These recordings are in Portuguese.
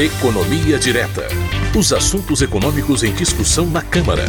Economia Direta. Os assuntos econômicos em discussão na Câmara.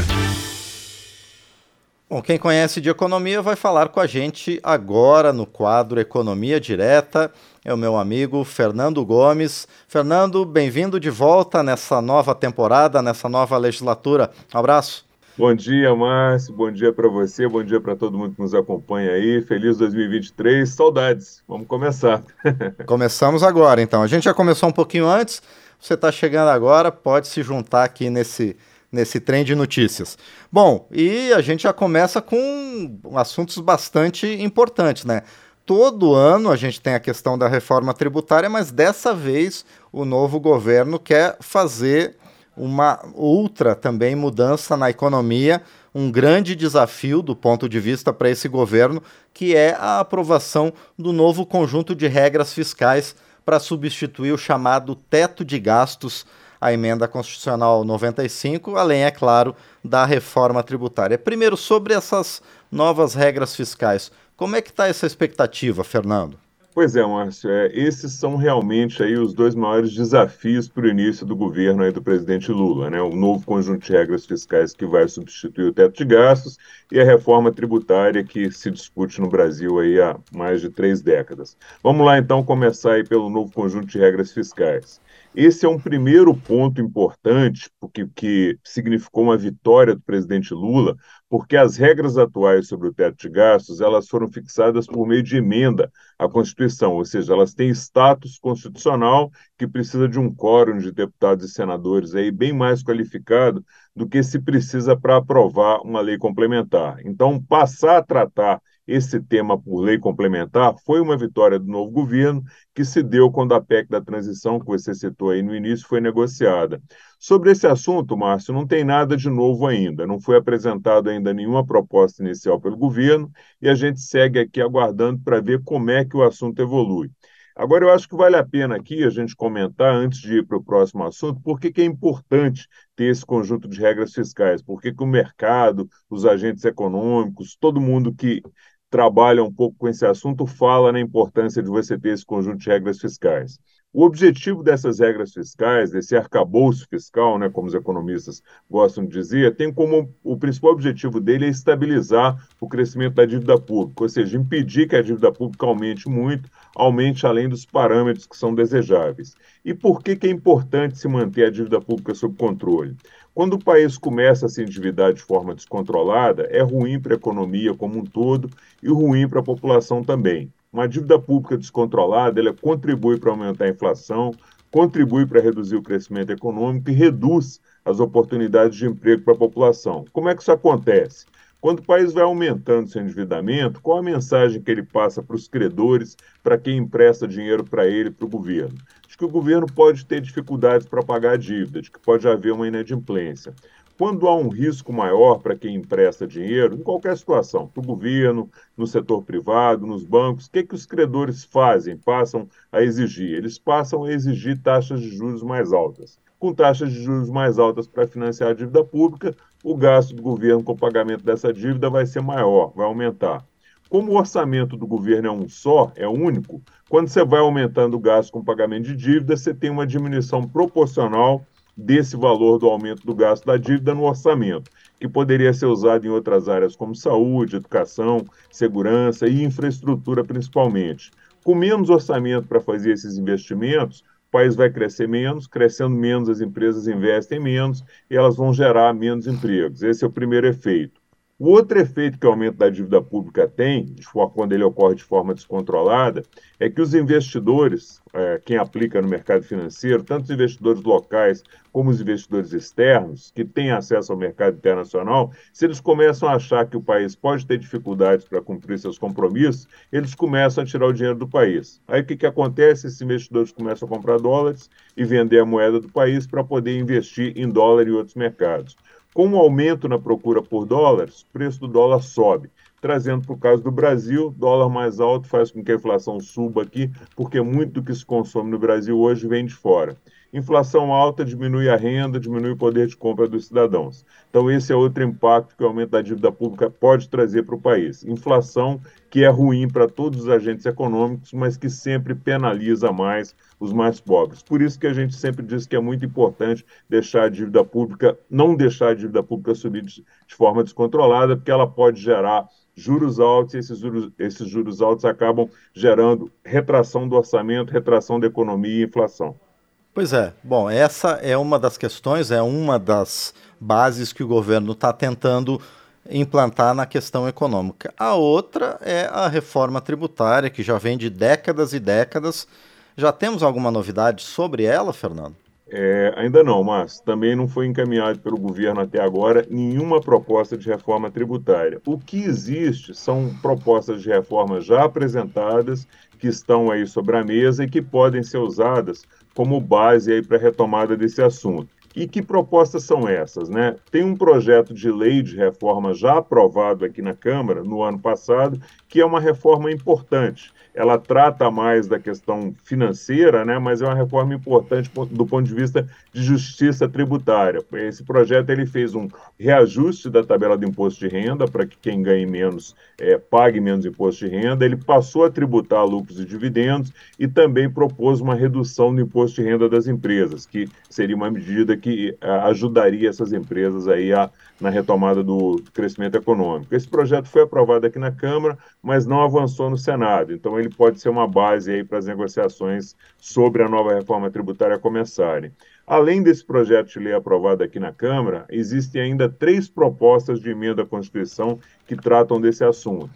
Bom, quem conhece de economia vai falar com a gente agora no quadro Economia Direta. É o meu amigo Fernando Gomes. Fernando, bem-vindo de volta nessa nova temporada, nessa nova legislatura. Um abraço. Bom dia, Márcio. Bom dia para você. Bom dia para todo mundo que nos acompanha aí. Feliz 2023. Saudades. Vamos começar. Começamos agora, então. A gente já começou um pouquinho antes. Você está chegando agora, pode se juntar aqui nesse, nesse trem de notícias. Bom, e a gente já começa com assuntos bastante importantes, né? Todo ano a gente tem a questão da reforma tributária, mas dessa vez o novo governo quer fazer uma outra também mudança na economia, um grande desafio do ponto de vista para esse governo, que é a aprovação do novo conjunto de regras fiscais para substituir o chamado teto de gastos, a emenda constitucional 95, além, é claro, da reforma tributária. Primeiro, sobre essas novas regras fiscais, como é que está essa expectativa, Fernando? Pois é, Márcio, é, esses são realmente aí os dois maiores desafios para o início do governo aí do presidente Lula, né? O novo conjunto de regras fiscais que vai substituir o teto de gastos e a reforma tributária que se discute no Brasil aí há mais de três décadas. Vamos lá então começar aí pelo novo conjunto de regras fiscais. Esse é um primeiro ponto importante, porque que significou uma vitória do presidente Lula, porque as regras atuais sobre o teto de gastos elas foram fixadas por meio de emenda à Constituição, ou seja, elas têm status constitucional que precisa de um quórum de deputados e senadores aí bem mais qualificado do que se precisa para aprovar uma lei complementar. Então, passar a tratar esse tema por lei complementar foi uma vitória do novo governo que se deu quando a PEC da transição, que você citou aí no início, foi negociada. Sobre esse assunto, Márcio, não tem nada de novo ainda. Não foi apresentado ainda nenhuma proposta inicial pelo governo e a gente segue aqui aguardando para ver como é que o assunto evolui. Agora, eu acho que vale a pena aqui a gente comentar, antes de ir para o próximo assunto, por que, é importante ter esse conjunto de regras fiscais, por que o mercado, os agentes econômicos, todo mundo que trabalha um pouco com esse assunto fala na importância de você ter esse conjunto de regras fiscais. O objetivo dessas regras fiscais, desse arcabouço fiscal, né, como os economistas gostam de dizer, tem como o principal objetivo dele é estabilizar o crescimento da dívida pública, ou seja, impedir que a dívida pública aumente muito, aumente além dos parâmetros que são desejáveis. E por que, que é importante se manter a dívida pública sob controle? Quando o país começa a se endividar de forma descontrolada, é ruim para a economia como um todo e ruim para a população também. Uma dívida pública descontrolada ela contribui para aumentar a inflação, contribui para reduzir o crescimento econômico e reduz as oportunidades de emprego para a população. Como é que isso acontece? Quando o país vai aumentando seu endividamento, qual a mensagem que ele passa para os credores, para quem empresta dinheiro para ele, para o governo? De que o governo pode ter dificuldades para pagar a dívida, de que pode haver uma inadimplência. Quando há um risco maior para quem empresta dinheiro, em qualquer situação, para o governo, no setor privado, nos bancos, o que, que os credores fazem, passam a exigir? Eles passam a exigir taxas de juros mais altas com taxas de juros mais altas para financiar a dívida pública, o gasto do governo com o pagamento dessa dívida vai ser maior, vai aumentar. Como o orçamento do governo é um só, é único, quando você vai aumentando o gasto com pagamento de dívida, você tem uma diminuição proporcional desse valor do aumento do gasto da dívida no orçamento, que poderia ser usado em outras áreas como saúde, educação, segurança e infraestrutura principalmente. Com menos orçamento para fazer esses investimentos, o país vai crescer menos, crescendo menos, as empresas investem menos e elas vão gerar menos empregos. Esse é o primeiro efeito. O outro efeito que o aumento da dívida pública tem, quando ele ocorre de forma descontrolada, é que os investidores, é, quem aplica no mercado financeiro, tanto os investidores locais como os investidores externos, que têm acesso ao mercado internacional, se eles começam a achar que o país pode ter dificuldades para cumprir seus compromissos, eles começam a tirar o dinheiro do país. Aí o que, que acontece? Esses investidores começam a comprar dólares e vender a moeda do país para poder investir em dólar e outros mercados. Com o aumento na procura por dólares, o preço do dólar sobe, trazendo para o caso do Brasil, dólar mais alto faz com que a inflação suba aqui, porque muito do que se consome no Brasil hoje vem de fora. Inflação alta diminui a renda, diminui o poder de compra dos cidadãos. Então, esse é outro impacto que o aumento da dívida pública pode trazer para o país. Inflação que é ruim para todos os agentes econômicos, mas que sempre penaliza mais os mais pobres. Por isso que a gente sempre diz que é muito importante deixar a dívida pública, não deixar a dívida pública subir de, forma descontrolada, porque ela pode gerar juros altos, e esses juros, esses juros altos acabam gerando retração do orçamento, retração da economia e inflação. Pois é. Bom, essa é uma das questões, é uma das bases que o governo está tentando implantar na questão econômica. A outra é a reforma tributária, que já vem de décadas e décadas. Já temos alguma novidade sobre ela, Fernando? É, ainda não, mas também não foi encaminhado pelo governo até agora nenhuma proposta de reforma tributária. O que existe são propostas de reforma já apresentadas, que estão aí sobre a mesa e que podem ser usadas como base aí para a retomada desse assunto. E que propostas são essas? Né? Tem um projeto de lei de reforma já aprovado aqui na Câmara no ano passado, que é uma reforma importante ela trata mais da questão financeira, né, mas é uma reforma importante do ponto de vista de justiça tributária. Esse projeto ele fez um reajuste da tabela do imposto de renda para que quem ganhe menos é, pague menos imposto de renda. Ele passou a tributar lucros e dividendos e também propôs uma redução do imposto de renda das empresas, que seria uma medida que é, ajudaria essas empresas aí a, na retomada do crescimento econômico. Esse projeto foi aprovado aqui na Câmara, mas não avançou no Senado. Então ele pode ser uma base aí para as negociações sobre a nova reforma tributária começarem. Além desse projeto de lei aprovado aqui na Câmara, existem ainda três propostas de emenda à Constituição que tratam desse assunto.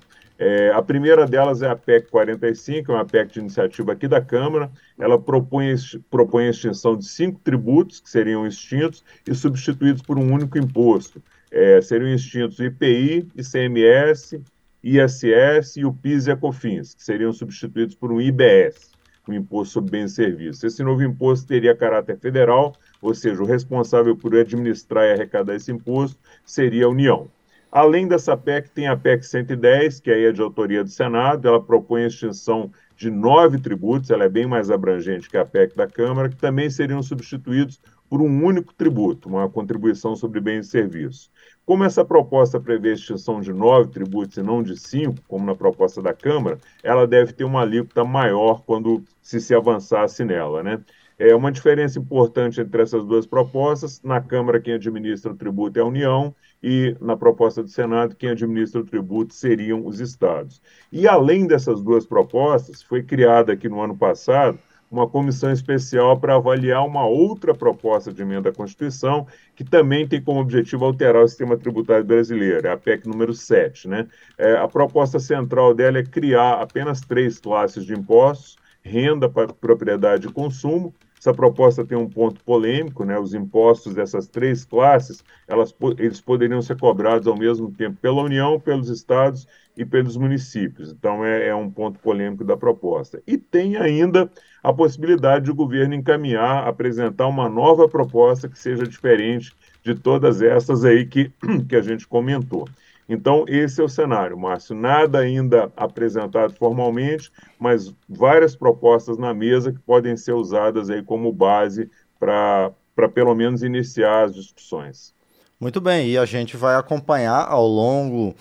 É, a primeira delas é a PEC 45, é uma PEC de iniciativa aqui da Câmara. Ela propõe, propõe a extinção de cinco tributos que seriam extintos e substituídos por um único imposto. É, seriam extintos o IPI, ICMS, ISS e o PIS e a COFINS, que seriam substituídos por um IBS o Imposto sobre Bens e Serviços. Esse novo imposto teria caráter federal, ou seja, o responsável por administrar e arrecadar esse imposto seria a União. Além dessa PEC, tem a PEC 110, que aí é de autoria do Senado, ela propõe a extinção de nove tributos, ela é bem mais abrangente que a PEC da Câmara, que também seriam substituídos por um único tributo, uma contribuição sobre bens e serviços. Como essa proposta prevê a extinção de nove tributos e não de cinco, como na proposta da Câmara, ela deve ter uma alíquota maior quando se se avançasse nela, né? É uma diferença importante entre essas duas propostas. Na Câmara, quem administra o tributo é a União, e na proposta do Senado, quem administra o tributo seriam os estados. E além dessas duas propostas, foi criada aqui no ano passado uma comissão especial para avaliar uma outra proposta de emenda à Constituição, que também tem como objetivo alterar o sistema tributário brasileiro, é a PEC número 7. Né? É, a proposta central dela é criar apenas três classes de impostos, renda, propriedade e consumo, essa proposta tem um ponto polêmico, né? Os impostos dessas três classes, elas, eles poderiam ser cobrados ao mesmo tempo pela União, pelos estados e pelos municípios. Então, é, é um ponto polêmico da proposta. E tem ainda a possibilidade de o governo encaminhar, apresentar uma nova proposta que seja diferente de todas essas aí que, que a gente comentou. Então, esse é o cenário, Márcio. Nada ainda apresentado formalmente, mas várias propostas na mesa que podem ser usadas aí como base para pelo menos iniciar as discussões. Muito bem, e a gente vai acompanhar ao longo,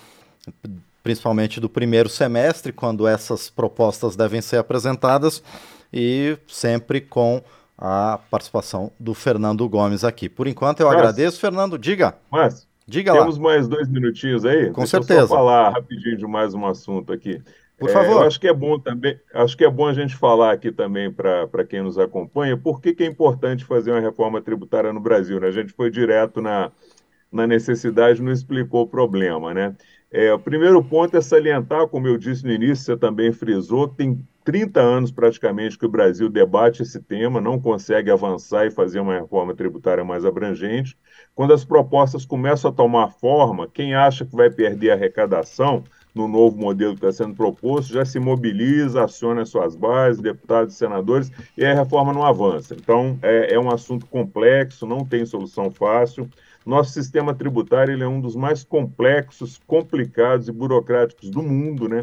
principalmente do primeiro semestre, quando essas propostas devem ser apresentadas, e sempre com a participação do Fernando Gomes aqui. Por enquanto, eu mas, agradeço, Fernando. Diga. Mas, Diga Temos lá. mais dois minutinhos aí? Com Deixa certeza. Eu só falar rapidinho de mais um assunto aqui. Por favor. É, acho que é bom também, acho que é bom a gente falar aqui também para quem nos acompanha, por que, que é importante fazer uma reforma tributária no Brasil. Né? A gente foi direto na, na necessidade, não explicou o problema, né? É, o primeiro ponto é salientar, como eu disse no início, você também frisou, tem 30 anos praticamente que o Brasil debate esse tema, não consegue avançar e fazer uma reforma tributária mais abrangente. Quando as propostas começam a tomar forma, quem acha que vai perder a arrecadação no novo modelo que está sendo proposto já se mobiliza, aciona suas bases, deputados e senadores, e a reforma não avança. Então, é, é um assunto complexo, não tem solução fácil. Nosso sistema tributário ele é um dos mais complexos, complicados e burocráticos do mundo, né?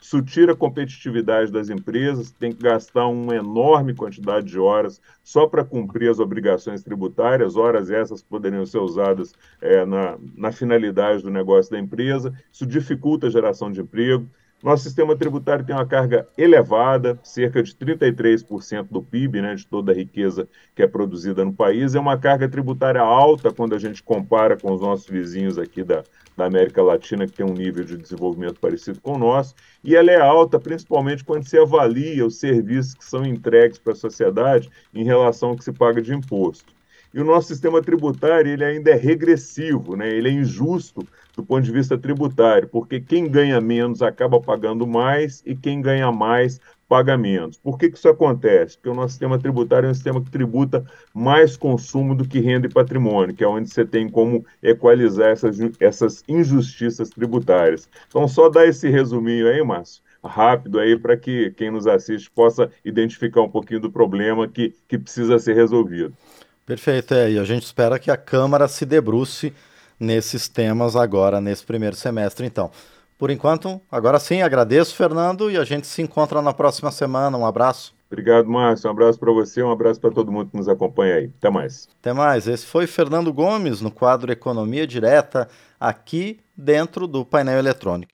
Isso tira a competitividade das empresas, tem que gastar uma enorme quantidade de horas só para cumprir as obrigações tributárias, horas essas poderiam ser usadas é, na, na finalidade do negócio da empresa. Isso dificulta a geração de emprego. Nosso sistema tributário tem uma carga elevada, cerca de 33% do PIB, né, de toda a riqueza que é produzida no país. É uma carga tributária alta quando a gente compara com os nossos vizinhos aqui da, da América Latina, que tem um nível de desenvolvimento parecido com o nosso. E ela é alta principalmente quando se avalia os serviços que são entregues para a sociedade em relação ao que se paga de imposto. E o nosso sistema tributário ele ainda é regressivo, né? ele é injusto do ponto de vista tributário, porque quem ganha menos acaba pagando mais e quem ganha mais paga menos. Por que, que isso acontece? Porque o nosso sistema tributário é um sistema que tributa mais consumo do que renda e patrimônio, que é onde você tem como equalizar essas, essas injustiças tributárias. Então, só dar esse resuminho aí, Márcio, rápido aí para que quem nos assiste possa identificar um pouquinho do problema que, que precisa ser resolvido. Perfeito, é, e a gente espera que a Câmara se debruce nesses temas agora, nesse primeiro semestre, então. Por enquanto, agora sim, agradeço, Fernando, e a gente se encontra na próxima semana. Um abraço. Obrigado, Márcio. Um abraço para você, um abraço para todo mundo que nos acompanha aí. Até mais. Até mais. Esse foi Fernando Gomes no quadro Economia Direta, aqui dentro do painel eletrônico.